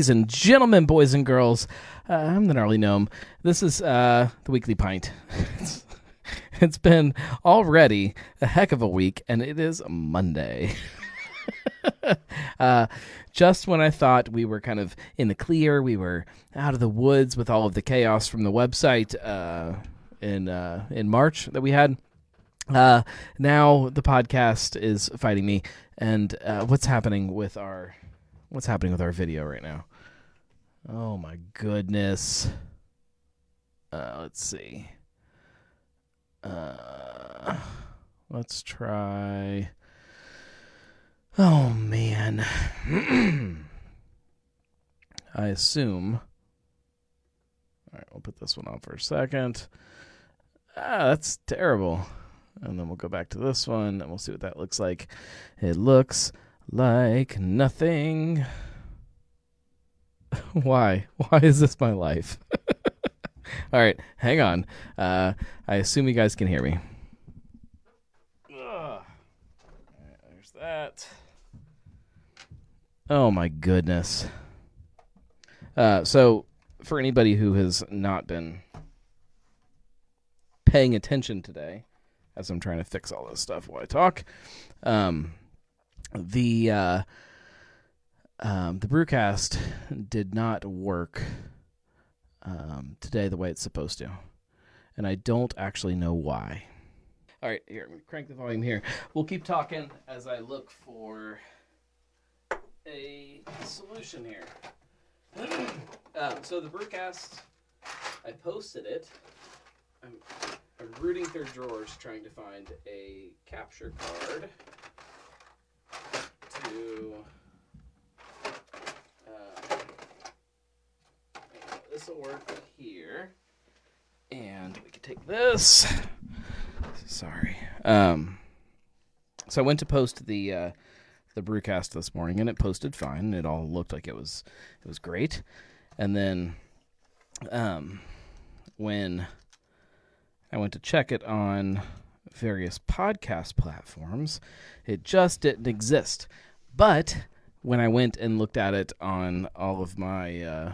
Ladies and gentlemen, boys and girls, uh, I'm the gnarly gnome. This is uh, the weekly pint. it's, it's been already a heck of a week, and it is Monday. uh, just when I thought we were kind of in the clear, we were out of the woods with all of the chaos from the website uh, in uh, in March that we had. Uh, now the podcast is fighting me, and uh, what's happening with our what's happening with our video right now? Oh my goodness. Uh, let's see. Uh, let's try. Oh man. I assume. All right, we'll put this one on for a second. Ah, that's terrible. And then we'll go back to this one and we'll see what that looks like. It looks like nothing. Why? Why is this my life? All right, hang on. Uh, I assume you guys can hear me. Ugh. there's that. Oh my goodness. Uh, so, for anybody who has not been paying attention today, as I'm trying to fix all this stuff while I talk, um, the uh, um, the brewcast did not work um, today the way it's supposed to, and I don't actually know why. All right, here, crank the volume here. We'll keep talking as I look for a solution here. um, so the brewcast, I posted it. I'm, I'm rooting through drawers trying to find a capture card to. This will work here, and we can take this. Sorry. Um. So I went to post the uh, the brewcast this morning, and it posted fine. It all looked like it was it was great, and then, um, when I went to check it on various podcast platforms, it just didn't exist. But when I went and looked at it on all of my uh,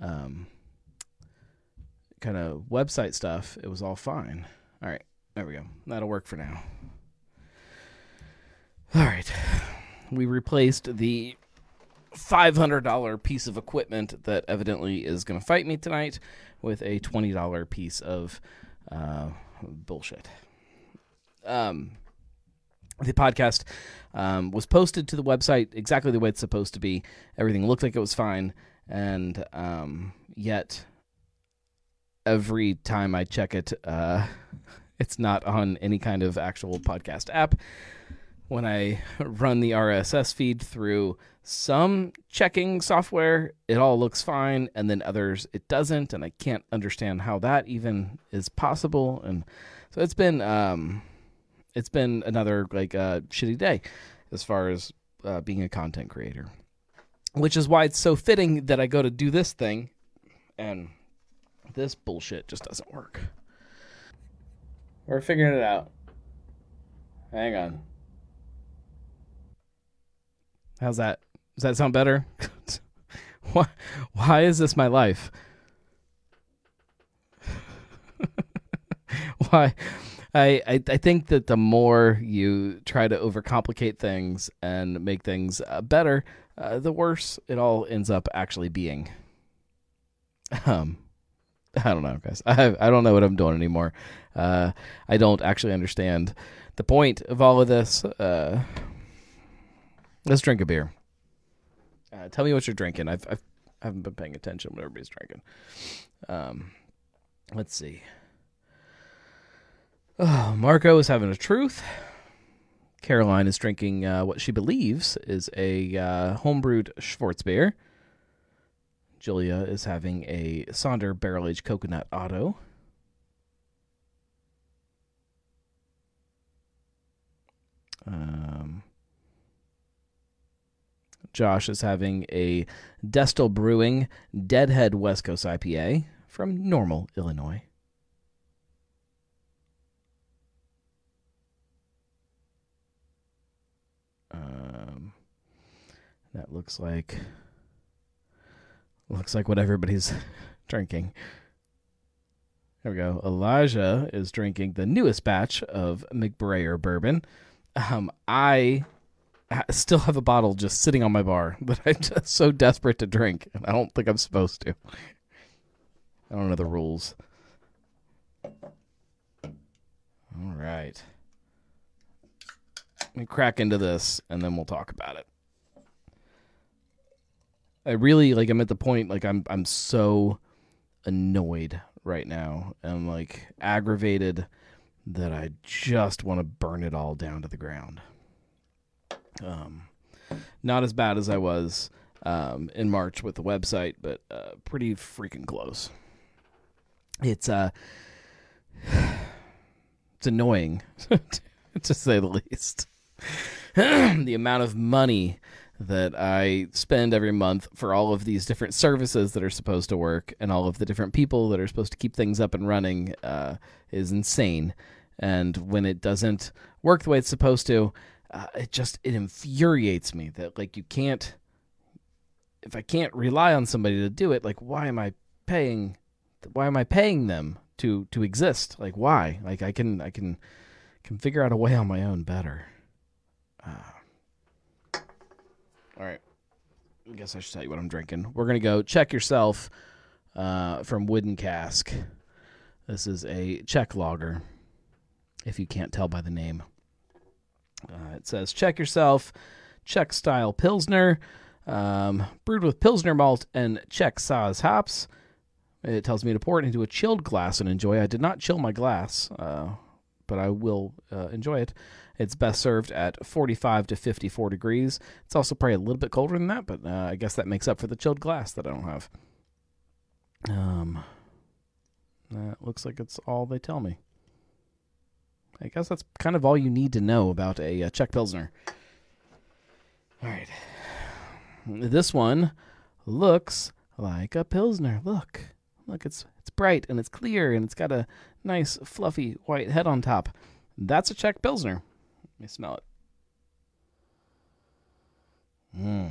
um, kind of website stuff, it was all fine. All right, there we go. That'll work for now. All right, we replaced the $500 piece of equipment that evidently is going to fight me tonight with a $20 piece of uh, bullshit. Um, the podcast um, was posted to the website exactly the way it's supposed to be. Everything looked like it was fine, and um, yet every time I check it, uh, it's not on any kind of actual podcast app. When I run the RSS feed through some checking software, it all looks fine, and then others it doesn't, and I can't understand how that even is possible. And so it's been um, it's been another like uh, shitty day as far as uh, being a content creator, which is why it's so fitting that I go to do this thing, and this bullshit just doesn't work. We're figuring it out. Hang on. How's that? Does that sound better? why, why is this my life? why? I, I, I think that the more you try to overcomplicate things and make things uh, better, uh, the worse it all ends up actually being. Um, I don't know, guys. I I don't know what I'm doing anymore. Uh, I don't actually understand the point of all of this. Uh, let's drink a beer. Uh, tell me what you're drinking. I've, I've I haven't been paying attention what everybody's drinking. Um, let's see. Oh, Marco is having a truth. Caroline is drinking uh, what she believes is a uh, homebrewed Schwarzbier. Julia is having a Sonder barrel aged coconut auto. Um, Josh is having a Destihl Brewing Deadhead West Coast IPA from Normal, Illinois. Um, that looks like looks like what everybody's drinking. There we go. Elijah is drinking the newest batch of McBrayer bourbon. Um, I still have a bottle just sitting on my bar that I'm just so desperate to drink, and I don't think I'm supposed to. I don't know the rules. All right. Let me crack into this, and then we'll talk about it. I really like. I'm at the point like I'm. I'm so annoyed right now. I'm like aggravated that I just want to burn it all down to the ground. Um, not as bad as I was um, in March with the website, but uh, pretty freaking close. It's uh, it's annoying to say the least. the amount of money that I spend every month for all of these different services that are supposed to work and all of the different people that are supposed to keep things up and running uh, is insane. And when it doesn't work the way it's supposed to, uh, it just it infuriates me that like you can't. If I can't rely on somebody to do it, like why am I paying? Why am I paying them to to exist? Like why? Like I can I can can figure out a way on my own better. Uh, all right. I guess I should tell you what I'm drinking. We're gonna go check yourself uh, from Wooden Cask. This is a Czech lager, if you can't tell by the name. Uh, it says check yourself, Czech style Pilsner, um, brewed with Pilsner malt and Czech Saaz hops. It tells me to pour it into a chilled glass and enjoy. I did not chill my glass, uh, but I will uh, enjoy it. It's best served at 45 to 54 degrees. It's also probably a little bit colder than that, but uh, I guess that makes up for the chilled glass that I don't have. Um, that looks like it's all they tell me. I guess that's kind of all you need to know about a, a Czech Pilsner. All right. This one looks like a Pilsner. Look. Look, it's it's bright and it's clear and it's got a nice fluffy white head on top. That's a Czech Pilsner. Let me smell it. Mmm.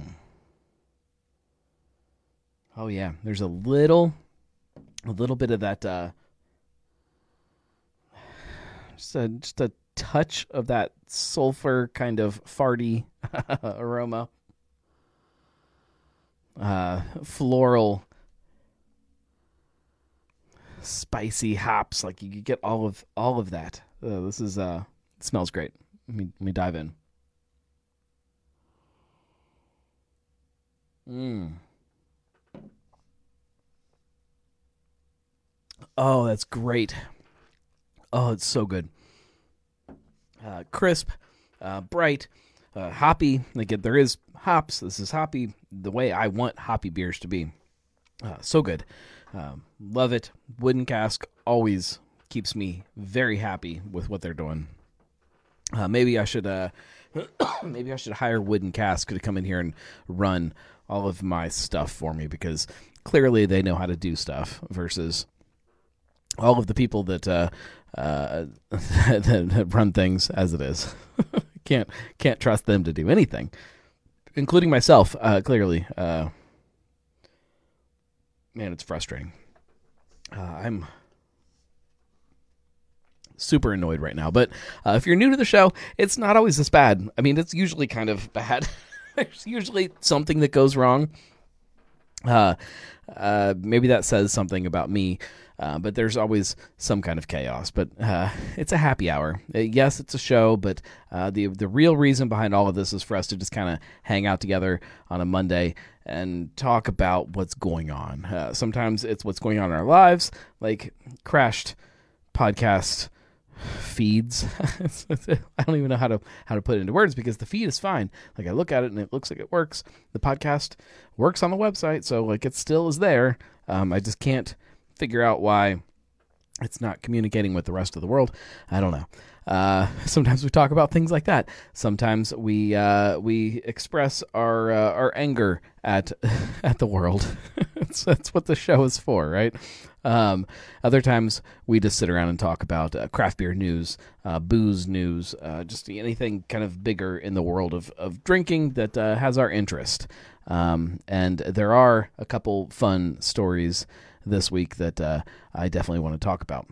Oh yeah, there's a little, a little bit of that. Uh, just a just a touch of that sulfur kind of farty aroma. Uh, floral, spicy hops. Like you get all of all of that. Uh, this is uh, it smells great. Let me let me dive in. Mmm. Oh, that's great. Oh, it's so good. Uh, crisp, uh, bright, uh, hoppy. Like there is hops. This is hoppy the way I want hoppy beers to be. Uh, so good. Um, love it. Wooden cask always keeps me very happy with what they're doing. Uh, maybe I should uh, maybe I should hire Wooden Cask to come in here and run all of my stuff for me because clearly they know how to do stuff versus all of the people that uh, uh, that run things as it is. can't can't trust them to do anything, including myself. Uh, clearly, uh, man, it's frustrating. I'm super annoyed right now. But uh, if you're new to the show, it's not always this bad. I mean, it's usually kind of bad. There's usually something that goes wrong. Uh, uh, maybe that says something about me. Uh, but there's always some kind of chaos. But uh, it's a happy hour. Uh, yes, it's a show, but uh, the the real reason behind all of this is for us to just kind of hang out together on a Monday and talk about what's going on. Uh, sometimes it's what's going on in our lives, like crashed podcast feeds. I don't even know how to how to put it into words because the feed is fine. Like I look at it and it looks like it works. The podcast works on the website, so like it still is there. Um, I just can't figure out why it's not communicating with the rest of the world. I don't know. Uh, sometimes we talk about things like that. Sometimes we uh, we express our uh, our anger at at the world. That's, that's what the show is for, right? Um, other times we just sit around and talk about uh, craft beer news, uh, booze news, uh, just anything kind of bigger in the world of, of drinking that has our interest. Um, and there are a couple fun stories this week that uh, I definitely want to talk about.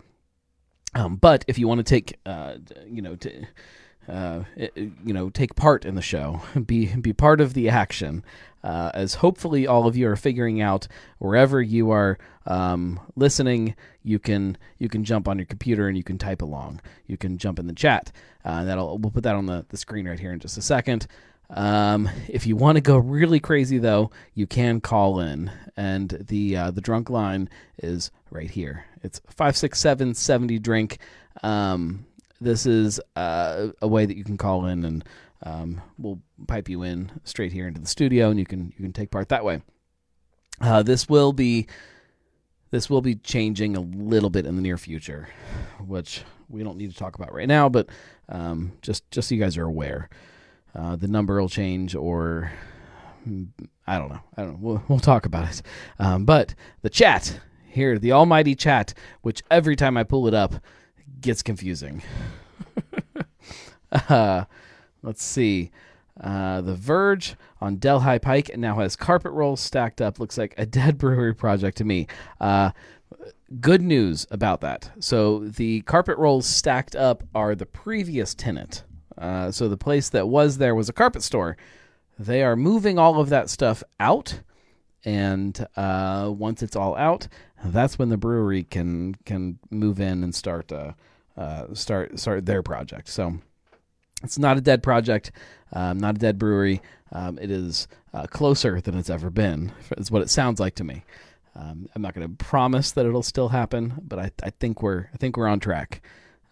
Um, but if you want to take, uh, you know, to, uh, you know, take part in the show, be be part of the action, uh, as hopefully all of you are figuring out wherever you are um, listening, you can you can jump on your computer and you can type along. You can jump in the chat. Uh, that'll we'll put that on the, the screen right here in just a second. Um, if you want to go really crazy though, you can call in, and the uh, the drunk line is right here. It's five six seven seventy drink. Um, this is uh, a way that you can call in, and um, we'll pipe you in straight here into the studio, and you can you can take part that way. Uh, this will be this will be changing a little bit in the near future, which we don't need to talk about right now, but um, just just so you guys are aware. Uh, the number will change, or I don't know. I don't know. We'll, we'll talk about it. Um, but the chat here, the almighty chat, which every time I pull it up gets confusing. uh, let's see. Uh, the Verge on Delhi Pike now has carpet rolls stacked up. Looks like a dead brewery project to me. Uh, good news about that. So the carpet rolls stacked up are the previous tenant. Uh, so the place that was there was a carpet store. They are moving all of that stuff out, and uh, once it's all out, that's when the brewery can can move in and start uh, start start their project. So it's not a dead project, um, not a dead brewery. Um, it is uh, closer than it's ever been. Is what it sounds like to me. Um, I'm not going to promise that it'll still happen, but I, I think we're I think we're on track,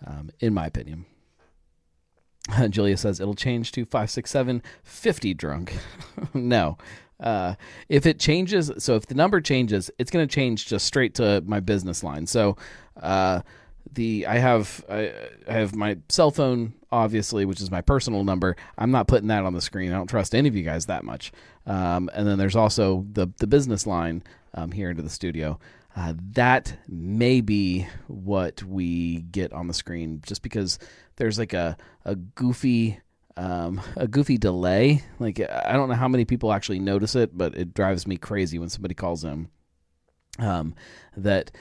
um, in my opinion. Julia says it'll change to five six seven fifty drunk. no. Uh, if it changes, so if the number changes, it's going to change just straight to my business line. So, uh, the I have I, I have my cell phone obviously, which is my personal number. I'm not putting that on the screen. I don't trust any of you guys that much. Um, and then there's also the the business line um, here into the studio. Uh, that may be what we get on the screen, just because there's like a a goofy um, a goofy delay. Like I don't know how many people actually notice it, but it drives me crazy when somebody calls in. Um, that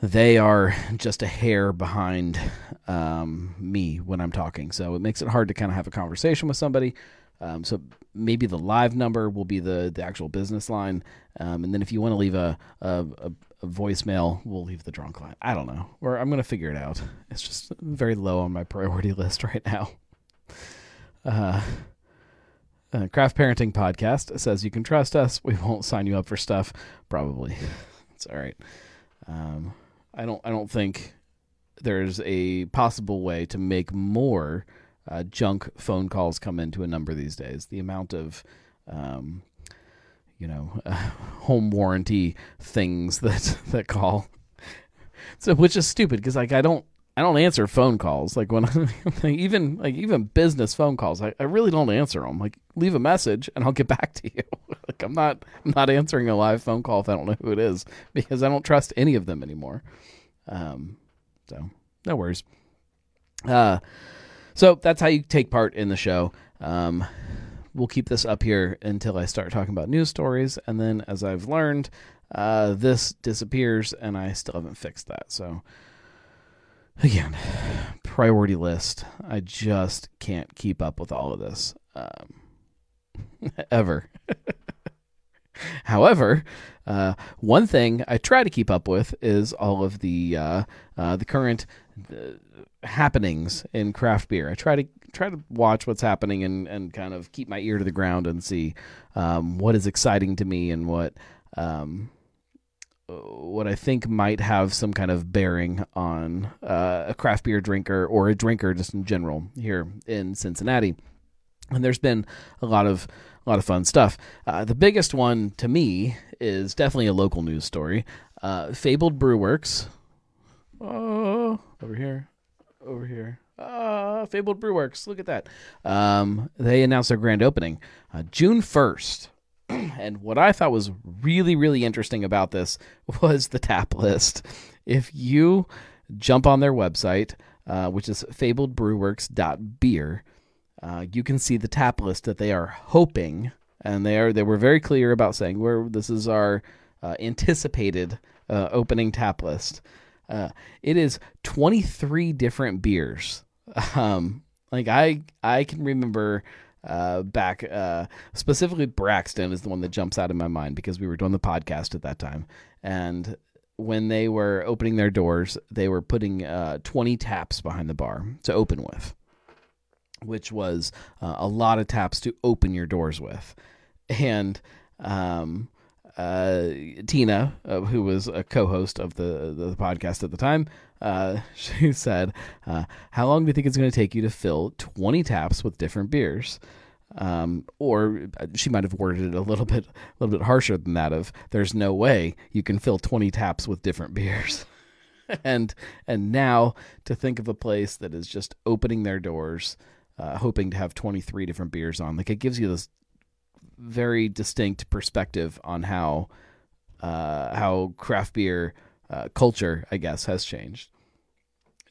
they are just a hair behind um, me when I'm talking, so it makes it hard to kind of have a conversation with somebody. Um, so maybe the live number will be the the actual business line, um, and then if you want to leave a, a, a a voicemail, we'll leave the drunk line. I don't know. Or I'm going to figure it out. It's just very low on my priority list right now. Uh, uh, Craft Parenting Podcast says you can trust us. We won't sign you up for stuff. Probably. it's all right. Um, I don't. I don't think there's a possible way to make more uh, junk phone calls come into a number these days. The amount of um, you know, uh, home warranty things that that call. So which is stupid because like I don't I don't answer phone calls like when I, even like even business phone calls I, I really don't answer them like leave a message and I'll get back to you like I'm not I'm not answering a live phone call if I don't know who it is because I don't trust any of them anymore um so no worries uh so that's how you take part in the show um we'll keep this up here until I start talking about news stories. And then, as I've learned, uh, this disappears, and I still haven't fixed that. So, again, priority list. I just can't keep up with all of this um, ever. However, uh, one thing I try to keep up with is all of the uh, uh, the current happenings in craft beer. I try to try to watch what's happening and, and kind of keep my ear to the ground and see um, what is exciting to me and what um, what I think might have some kind of bearing on uh, a craft beer drinker or a drinker just in general here in Cincinnati. And there's been a lot of a lot of fun stuff. Uh, the biggest one to me is definitely a local news story. Uh, Fabled Brewworks. Oh, over here, over here. Uh, Fabled Brewworks. Look at that. Um, they announced their grand opening uh, June 1st. and what I thought was really, really interesting about this was the tap list. If you jump on their website, uh, which is fabledbrewworks.beer, uh, you can see the tap list that they are hoping and they are they were very clear about saying where this is our uh, anticipated uh, opening tap list. Uh, it is 23 different beers. Um, like I I can remember uh, back uh, specifically Braxton is the one that jumps out of my mind because we were doing the podcast at that time, and when they were opening their doors, they were putting uh, 20 taps behind the bar to open with, which was uh, a lot of taps to open your doors with, and um, uh, Tina, uh, who was a co-host of the the podcast at the time, uh, she said, uh, "How long do you think it's going to take you to fill 20 taps with different beers?" Um, or uh, she might have worded it a little bit a little bit harsher than that. Of there's no way you can fill 20 taps with different beers. and and now to think of a place that is just opening their doors, uh, hoping to have 23 different beers on, like it gives you this very distinct perspective on how uh, how craft beer uh, culture, I guess, has changed.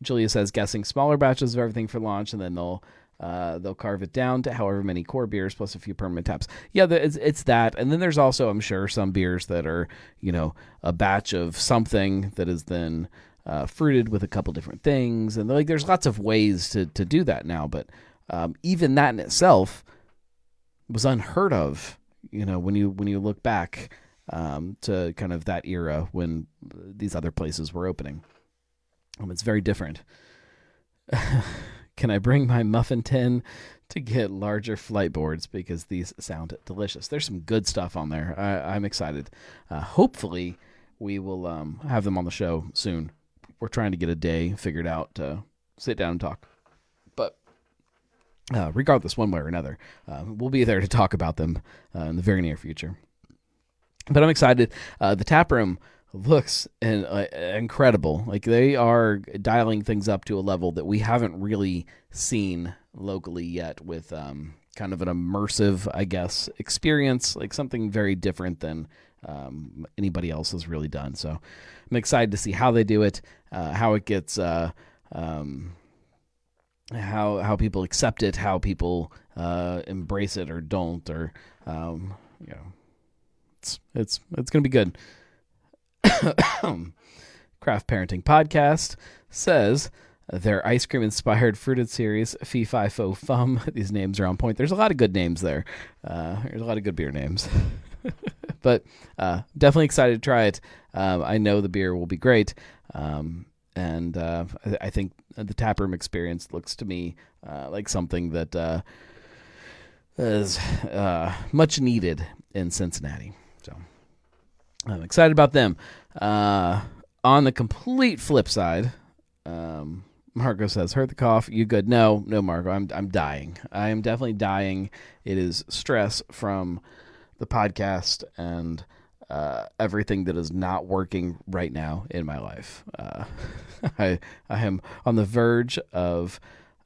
Julia says guessing smaller batches of everything for launch, and then they'll uh, they'll carve it down to however many core beers plus a few permanent taps. Yeah, it's it's that, and then there's also, I'm sure, some beers that are you know a batch of something that is then uh, fruited with a couple different things, and like there's lots of ways to to do that now. But um, even that in itself was unheard of. You know, when you when you look back um, to kind of that era when these other places were opening, um, it's very different. Can I bring my muffin tin to get larger flight boards because these sound delicious? There's some good stuff on there. I, am excited. Uh, hopefully, we will um, have them on the show soon. We're trying to get a day figured out to sit down and talk. Uh, regardless, one way or another, uh, we'll be there to talk about them uh, in the very near future. But I'm excited. Uh, the tap room looks in, uh, incredible. Like they are dialing things up to a level that we haven't really seen locally yet, with um, kind of an immersive, I guess, experience, like something very different than um, anybody else has really done. So I'm excited to see how they do it, uh, how it gets. Um, how how people accept it, how people uh, embrace it or don't, or um, you know, it's it's it's gonna be good. Craft Parenting Podcast says their ice cream inspired fruited series Fee Fi Fo Fum. These names are on point. There's a lot of good names there. Uh, there's a lot of good beer names. but uh, definitely excited to try it. Um, I know the beer will be great. Um, and uh, I, think the taproom experience looks to me uh, like something that uh, is uh, much needed in Cincinnati. So I'm excited about them. Uh, on the complete flip side, um, Marco says, "Heard the cough? You good? No, no, Marco. I'm I'm dying. I am definitely dying. It is stress from the podcast and." Uh, everything that is not working right now in my life. Uh, I I am on the verge of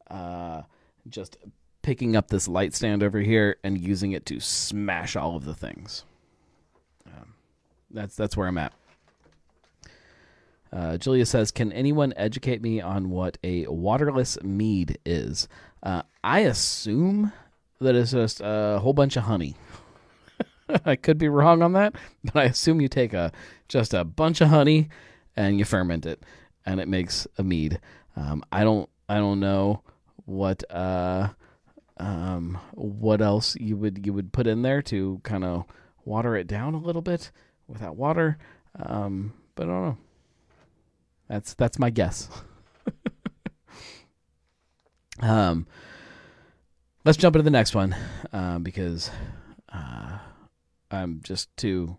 uh, just picking up this light stand over here and using it to smash all of the things. Um, that's that's where I'm at. Uh, Julia says, "Can anyone educate me on what a waterless mead is?" Uh, I assume that it's just a whole bunch of honey. I could be wrong on that, but I assume you take a just a bunch of honey and you ferment it, and it makes a mead. Um, I don't I don't know what uh um what else you would you would put in there to kind of water it down a little bit without water. Um, but I don't know. That's that's my guess. um, let's jump into the next one uh, because uh, I'm just too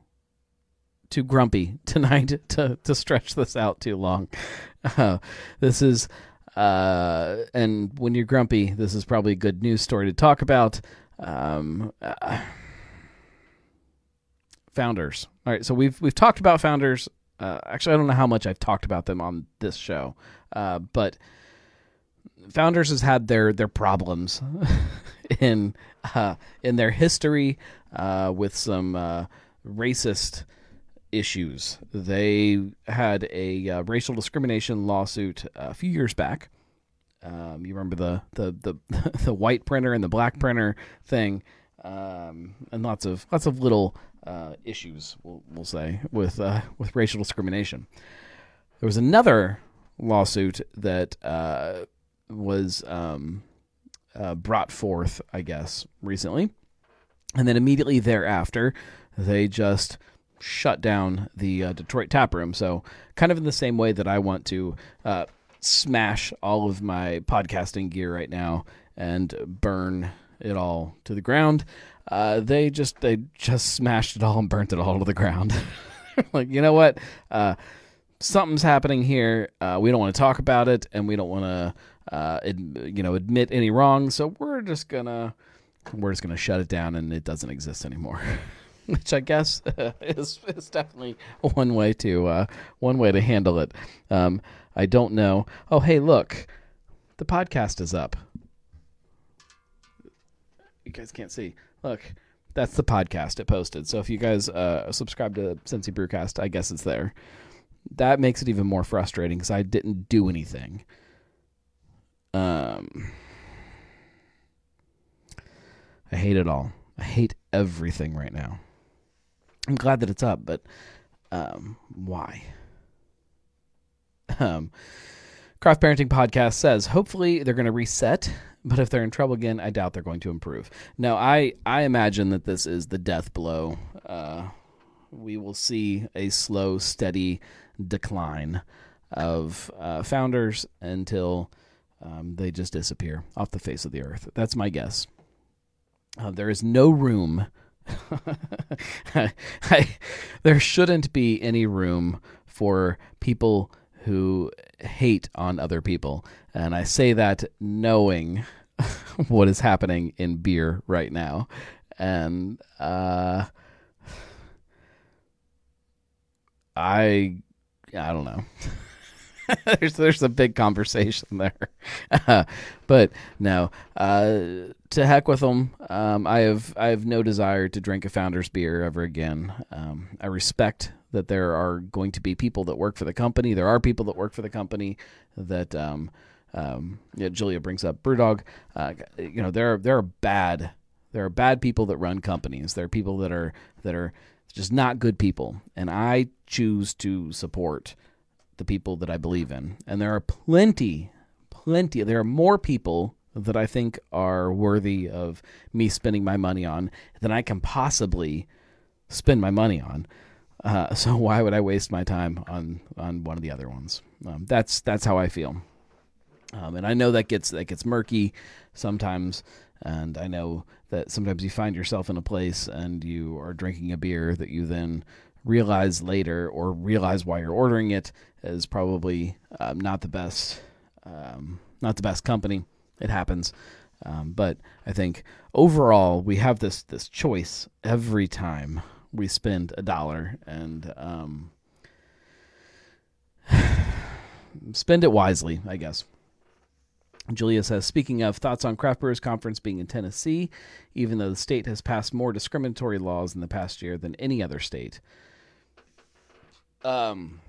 too grumpy tonight to to stretch this out too long. Uh, this is uh, and when you're grumpy, this is probably a good news story to talk about. Um, uh, founders. All right, so we've we've talked about founders. Uh, actually, I don't know how much I've talked about them on this show, uh, but founders has had their their problems in uh, in their history uh, with some uh, racist issues. They had a uh, racial discrimination lawsuit a few years back. Um, you remember the, the the the white printer and the black printer thing. um, and lots of lots of little uh, issues, we'll, we'll say, with uh, with racial discrimination. There was another lawsuit that uh, was um, uh, brought forth, I guess, recently, and then immediately thereafter, they just shut down the uh, Detroit tap room. So, kind of in the same way that I want to uh, smash all of my podcasting gear right now and burn it all to the ground. Uh, they just they just smashed it all and burnt it all to the ground. like you know what, uh, something's happening here. Uh, we don't want to talk about it, and we don't want to uh, ad- you know admit any wrong. So we're just gonna we're just gonna shut it down, and it doesn't exist anymore. Which I guess is, is definitely one way to uh, one way to handle it. Um, I don't know. Oh, hey, look, the podcast is up. You guys can't see. Look, that's the podcast it posted. So if you guys uh, subscribe to Cincy Brewcast, I guess it's there. That makes it even more frustrating because I didn't do anything. Um, I hate it all. I hate everything right now. I'm glad that it's up, but um, why? Um, Craft Parenting Podcast says hopefully they're going to reset, but if they're in trouble again, I doubt they're going to improve. Now, I I imagine that this is the death blow. Uh, we will see a slow, steady decline of uh, founders until um, they just disappear off the face of the earth. That's my guess. Uh, there is no room. I, I, there shouldn't be any room for people who hate on other people. And I say that knowing what is happening in beer right now. And uh, I I don't know. there's there's a big conversation there, but no. Uh, to heck with them. Um, I have I have no desire to drink a Founder's beer ever again. Um, I respect that there are going to be people that work for the company. There are people that work for the company that um, um, yeah, Julia brings up BrewDog. Uh, you know, there are there are bad there are bad people that run companies. There are people that are that are just not good people, and I choose to support the people that I believe in. And there are plenty, plenty. There are more people that I think are worthy of me spending my money on than I can possibly spend my money on. Uh, so why would I waste my time on on one of the other ones? Um, that's that's how I feel. Um, and I know that gets that gets murky sometimes, and I know that sometimes you find yourself in a place and you are drinking a beer that you then realize later or realize why you're ordering it is probably um, not the best, um, not the best company. It happens, um, but I think overall we have this this choice every time we spend a dollar and um, spend it wisely, I guess. Julia says, speaking of thoughts on Craft Brewers Conference being in Tennessee, even though the state has passed more discriminatory laws in the past year than any other state. Um,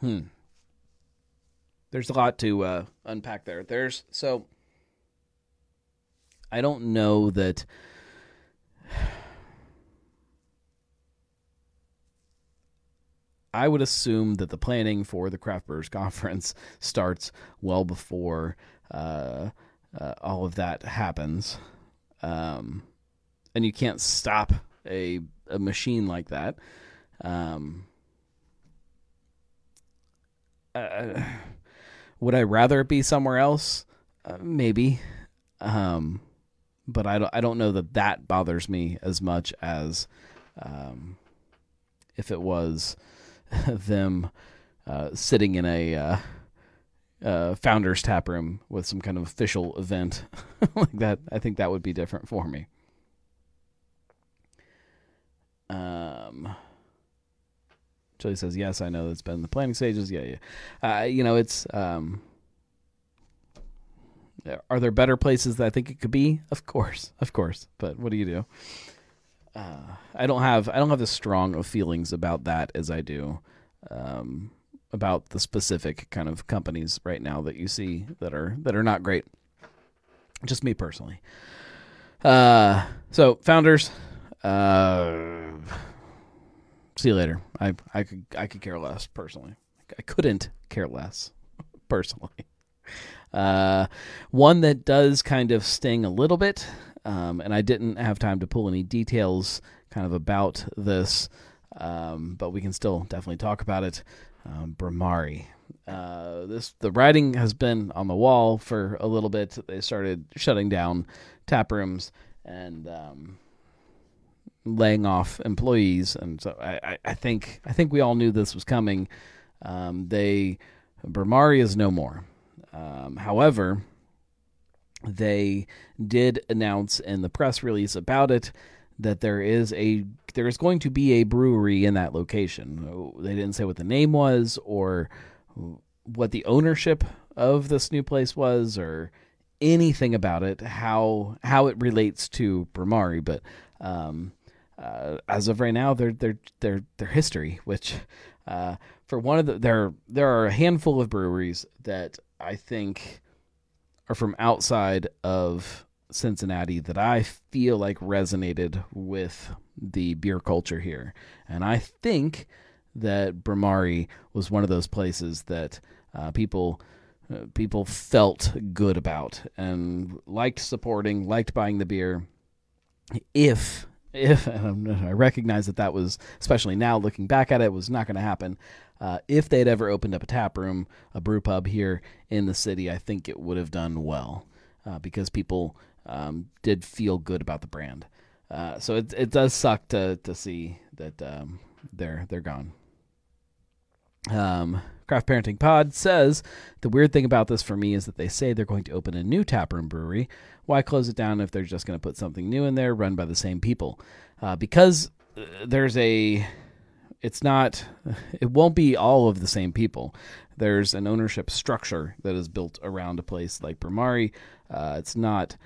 hmm. There's a lot to uh, unpack there. There's so I don't know that. I would assume that the planning for the Craft Brewers Conference starts well before uh, uh, all of that happens, um, and you can't stop a a machine like that. Um, uh, would I rather it be somewhere else? Uh, maybe, um, but I don't. I don't know that that bothers me as much as um, if it was them uh, sitting in a uh, uh, founders tap room with some kind of official event like that. I think that would be different for me. Um, Julie says, "Yes, I know it's been in the planning stages. Yeah, yeah. Uh, you know, it's um, are there better places that I think it could be? Of course, of course. But what do you do? Uh, I don't have I don't have as strong of feelings about that as I do um, about the specific kind of companies right now that you see that are that are not great. Just me personally. Uh, so founders, uh, see you later. I I could I could care less personally. I couldn't care less personally. Uh, one that does kind of sting a little bit, um, and I didn't have time to pull any details kind of about this, um, but we can still definitely talk about it. Um, Bhramari. Uh, this the writing has been on the wall for a little bit. They started shutting down tap rooms and um, laying off employees, and so I, I, think I think we all knew this was coming. Um, they Bhramari is no more. Um, however, they did announce in the press release about it that there is a there is going to be a brewery in that location. They didn't say what the name was or what the ownership of this new place was or anything about it, how how it relates to Bhramari, but um, uh, as of right now, they're they're history, which uh, for one of the there there are a handful of breweries that I think are from outside of Cincinnati that I feel like resonated with the beer culture here, and I think that Bhramari was one of those places that uh, people uh, people felt good about and liked supporting, liked buying the beer. If if I recognize that that was especially now looking back at it was not going to happen. Uh, if they had ever opened up a tap room, a brew pub here in the city, I think it would have done well uh, because people um, did feel good about the brand. Uh, so it it does suck to to see that um, they're they're gone. Um, Craft Parenting Pod says the weird thing about this for me is that they say they're going to open a new taproom brewery. Why close it down if they're just going to put something new in there, run by the same people? Uh, because uh, there's a, it's not, it won't be all of the same people. There's an ownership structure that is built around a place like Bhramari. Uh, it's not,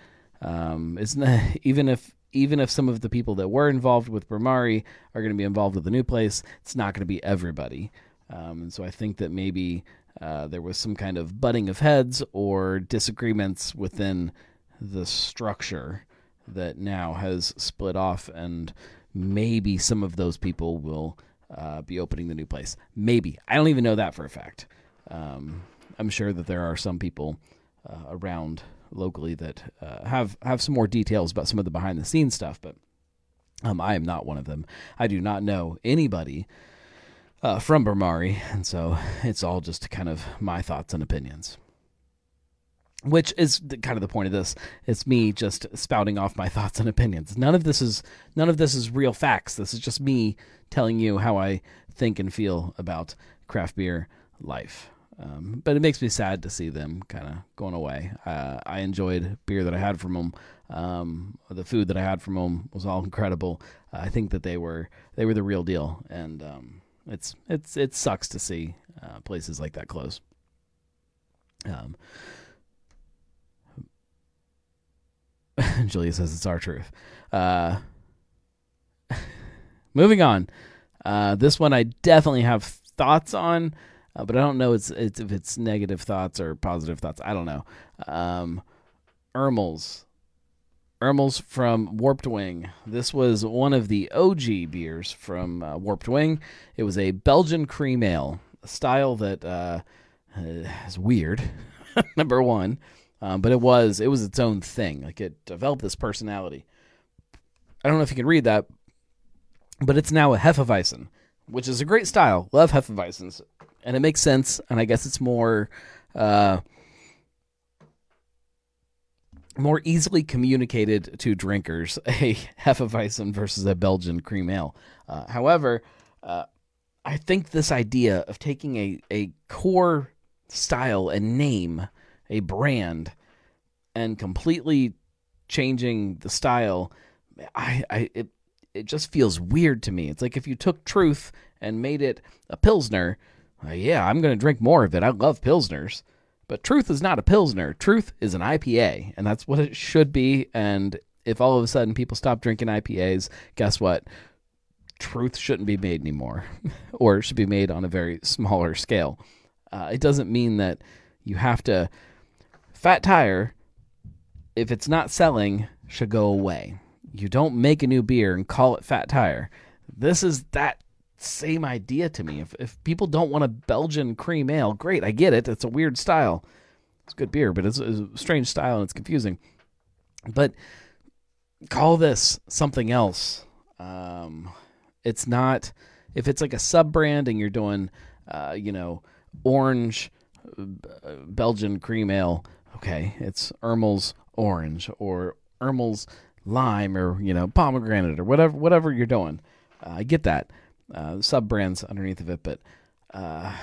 um, it's not even if even if some of the people that were involved with Bhramari are going to be involved with the new place, it's not going to be everybody. Um, and so I think that maybe uh, there was some kind of butting of heads or disagreements within the structure that now has split off, and maybe some of those people will uh, be opening the new place. Maybe. I don't even know that for a fact. Um, I'm sure that there are some people uh, around locally that uh, have have some more details about some of the behind the scenes stuff, but um, I am not one of them. I do not know anybody uh, from Bhramari, and so it's all just kind of my thoughts and opinions. Which is the, kind of the point of this. It's me just spouting off my thoughts and opinions. None of this is none of this is real facts. This is just me telling you how I think and feel about craft beer life. Um, but it makes me sad to see them kind of going away. Uh, I enjoyed beer that I had from them. Um, the food that I had from them was all incredible. Uh, I think that they were they were the real deal, and um, it's it's it sucks to see uh, places like that close. Um, Julia says it's our truth. Uh, moving on. Uh, this one I definitely have thoughts on, uh, but I don't know it's, it's, if it's negative thoughts or positive thoughts. I don't know. Um, Ermal's Ermal's from Warped Wing. This was one of the OG beers from uh, Warped Wing. It was a Belgian cream ale, a style that uh, is weird. number one, um, but it was it was its own thing. Like it developed this personality. I don't know if you can read that, but it's now a Hefeweizen, which is a great style. Love Hefeweizens, and it makes sense. And I guess it's more. Uh, more easily communicated to drinkers a Hefeweizen versus a Belgian cream ale. Uh, however, uh, I think this idea of taking a, a core style and name, a brand, and completely changing the style, I, I it it just feels weird to me. It's like if you took Truth and made it a Pilsner. Uh, yeah, I'm going to drink more of it. I love Pilsners. But truth is not a pilsner. Truth is an IPA, and that's what it should be. And if all of a sudden people stop drinking IPAs, guess what? Truth shouldn't be made anymore, or it should be made on a very smaller scale. Uh, it doesn't mean that you have to fat tire. If it's not selling, should go away. You don't make a new beer and call it Fat Tire. This is that same idea to me. If if people don't want a Belgian cream ale, great, I get it. It's a weird style. It's good beer, but it's, a strange style and it's confusing. But call this something else. Um, it's not if it's like a sub brand and you're doing, uh, you know, orange uh, Belgian cream ale. Okay, it's Ermal's orange or Ermal's lime or you know pomegranate or whatever whatever you're doing. Uh, I get that uh, sub brands underneath of it, but uh,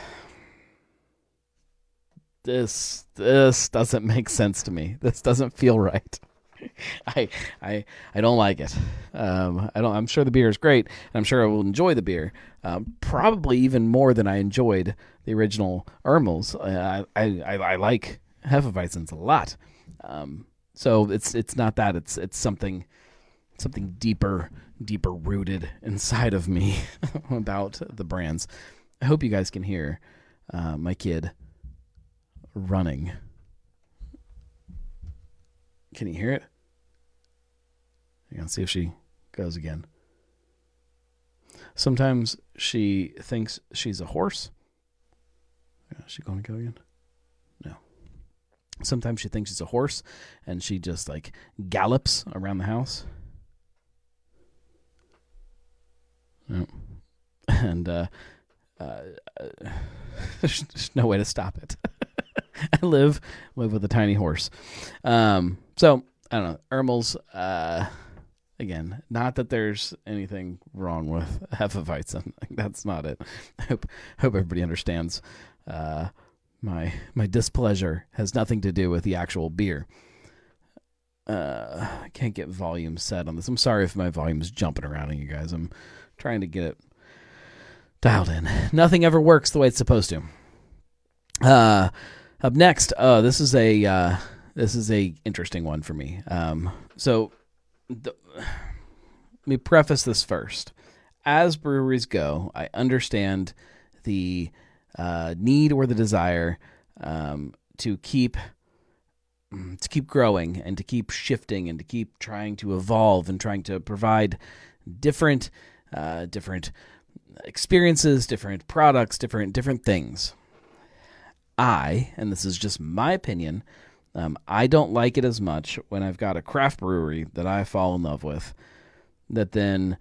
this this doesn't make sense to me. This doesn't feel right. I I I don't like it. Um, I don't. I'm sure the beer is great, and I'm sure I will enjoy the beer. Um, probably even more than I enjoyed the original Ermal's. Uh, I, I I like Hefeweizens a lot. Um, so it's it's not that. It's it's something something deeper deeper rooted inside of me about the brands. I hope you guys can hear uh, my kid running. Can you hear it? Let's see if she goes again. Sometimes she thinks she's a horse. Is she going to go again? No. Sometimes she thinks she's a horse and she just like gallops around the house. No. And uh, uh, there's, there's no way to stop it. I live live with a tiny horse. Um, so I don't know. Ermal's uh, again, not that there's anything wrong with Hefeweizen. That's not it. I hope hope everybody understands. Uh, my my displeasure has nothing to do with the actual beer. Uh, I can't get volume set on this. I'm sorry if my volume is jumping around on you guys. I'm trying to get it dialed in. Nothing ever works the way it's supposed to. Uh, up next, uh, this is a uh, this is a interesting one for me. Um, so the, let me preface this first. As breweries go, I understand the uh, need or the desire um, to keep to keep growing and to keep shifting and to keep trying to evolve and trying to provide different uh, different experiences, different products, different different things. I, and this is just my opinion, um, I don't like it as much when I've got a craft brewery that I fall in love with that then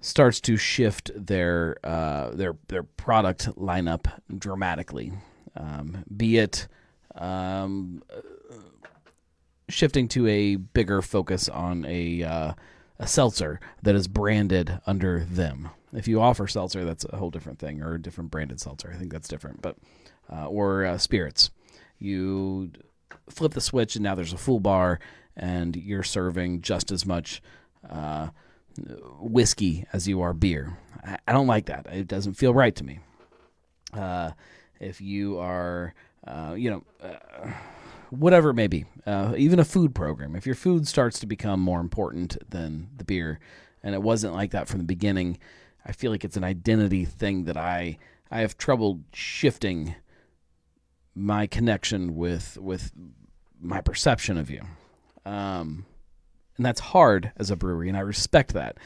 starts to shift their uh, their their product lineup dramatically. Um, be it um, shifting to a bigger focus on a uh, a seltzer that is branded under them. If you offer seltzer, that's a whole different thing, or a different branded seltzer. I think that's different, but uh, or uh, spirits. You flip the switch, and now there's a full bar, and you're serving just as much uh, whiskey as you are beer. I, I, don't like that. It doesn't feel right to me. Uh, if you are, uh, you know, uh, whatever it may be, uh, even a food program, if your food starts to become more important than the beer, and it wasn't like that from the beginning, I feel like it's an identity thing that I I have trouble shifting my connection with with my perception of you. Um, and that's hard as a brewery, and I respect that.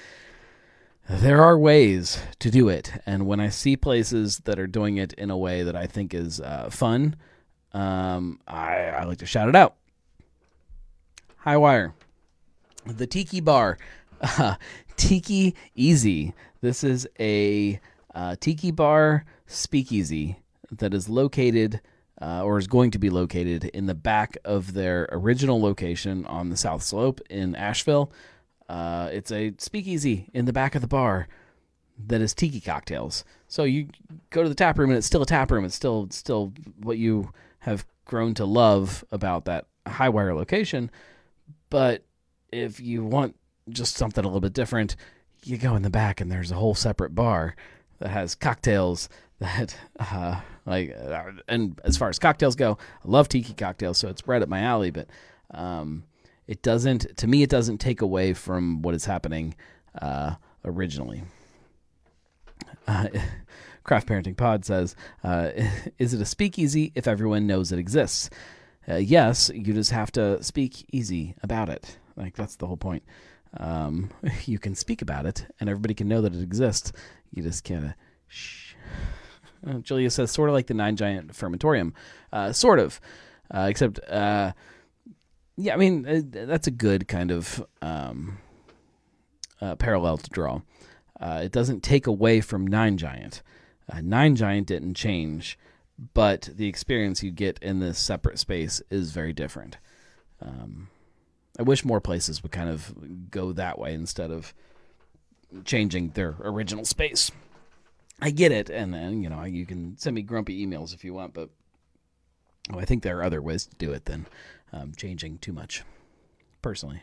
There are ways to do it, and when I see places that are doing it in a way that I think is uh, fun, um, I, I like to shout it out. HiWire, the Tiki Bar, uh, Tiki Easy. This is a uh, Tiki Bar speakeasy that is located uh, or is going to be located in the back of their original location on the South Slope in Asheville. Uh, it's a speakeasy in the back of the bar that is tiki cocktails. So you go to the tap room and it's still a tap room. It's still still what you have grown to love about that HiWire location. But if you want just something a little bit different, you go in the back and there's a whole separate bar that has cocktails that uh, like uh, and as far as cocktails go i love tiki cocktails so it's right up my alley but um, it doesn't to me it doesn't take away from what is happening uh, originally uh, craft parenting pod says uh, is it a speakeasy if everyone knows it exists uh, yes you just have to speak easy about it Like that's the whole point. Um, you can speak about it, and everybody can know that it exists. You just kind of Shh. Uh, Julia says, sort of like the nine giant fermentorium, uh, sort of, uh, except, uh, yeah, I mean uh, that's a good kind of um, uh, parallel to draw. it doesn't take away from nine giant. Nine giant didn't change, but the experience you get in this separate space is very different. Um, I wish more places would kind of go that way instead of changing their original space. I get it, and then you know you can send me grumpy emails if you want, but oh, I think there are other ways to do it than um, changing too much. Personally,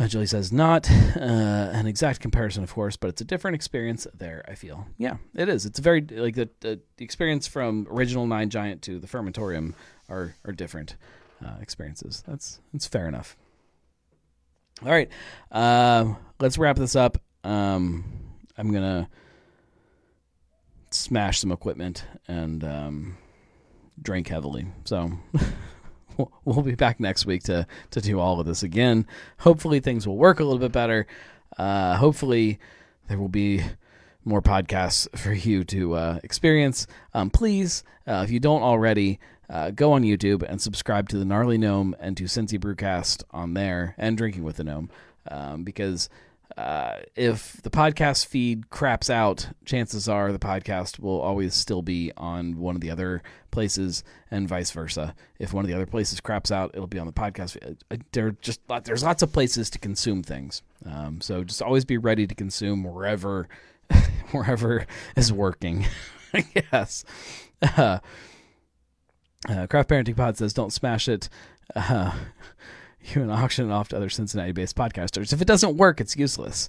uh, Julie says not uh, an exact comparison, of course, but it's a different experience there. I feel, yeah, it is. It's a very like the, the experience from original Nine Giant to the Fermentorium are are different uh, experiences. That's that's fair enough. All right, uh, let's wrap this up. Um, I'm gonna smash some equipment and um, drink heavily. So we'll be back next week to to do all of this again. Hopefully things will work a little bit better. Uh, hopefully there will be more podcasts for you to uh, experience. Um, please, uh, if you don't already, uh, go on YouTube and subscribe to the Gnarly Gnome and to Cincy Brewcast on there and Drinking with the Gnome um, because uh, if the podcast feed craps out, chances are the podcast will always still be on one of the other places, and vice versa. If one of the other places craps out, it'll be on the podcast. Uh, there just there's lots of places to consume things, um, so just always be ready to consume wherever wherever is working. yes. Uh, uh, Craft Parenting Pod says, "Don't smash it." Uh, you can auction it off to other Cincinnati based podcasters. If it doesn't work, it's useless.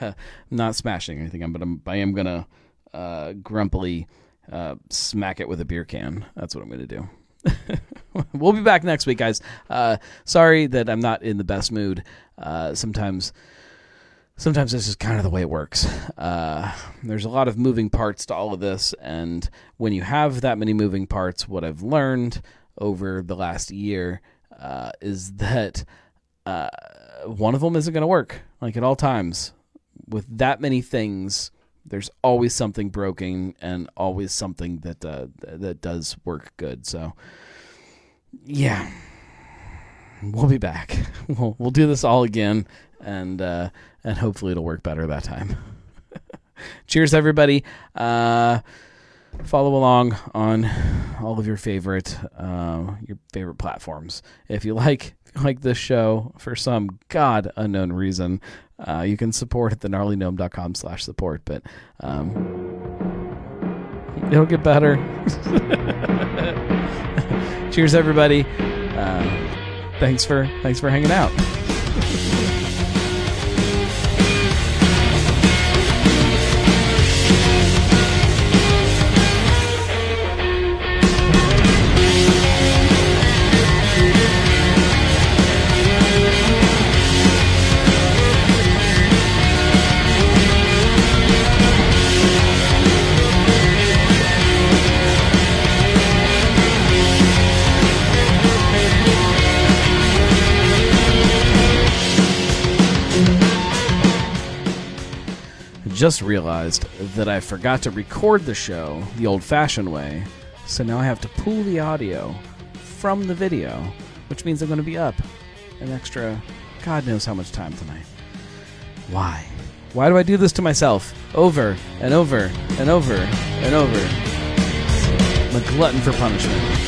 I'm not smashing anything, but I'm, I am gonna uh, grumpily uh, smack it with a beer can. That's what I'm gonna do. we'll be back next week, guys. Uh, sorry that I'm not in the best mood. Uh, sometimes sometimes this is kind of the way it works. Uh, there's a lot of moving parts to all of this, and when you have that many moving parts, what I've learned over the last year uh, is that uh, one of them isn't going to work. Like at all times, with that many things, there's always something broken and always something that uh, that does work good. So, yeah. We'll be back. We'll we'll do this all again, and uh, and hopefully it'll work better that time. Cheers, everybody. Uh, follow along on all of your favorite uh, your favorite platforms. If you like like this show for some god unknown reason, uh, you can support at thegnarlygnome.com slash support. But um, it'll get better. Cheers, everybody. Uh, thanks for thanks for hanging out. Just realized that I forgot to record the show the old fashioned way, so now I have to pull the audio from the video, which means I'm going to be up an extra God knows how much time tonight. Why? Why do I do this to myself over and over and over and over? I'm a glutton for punishment.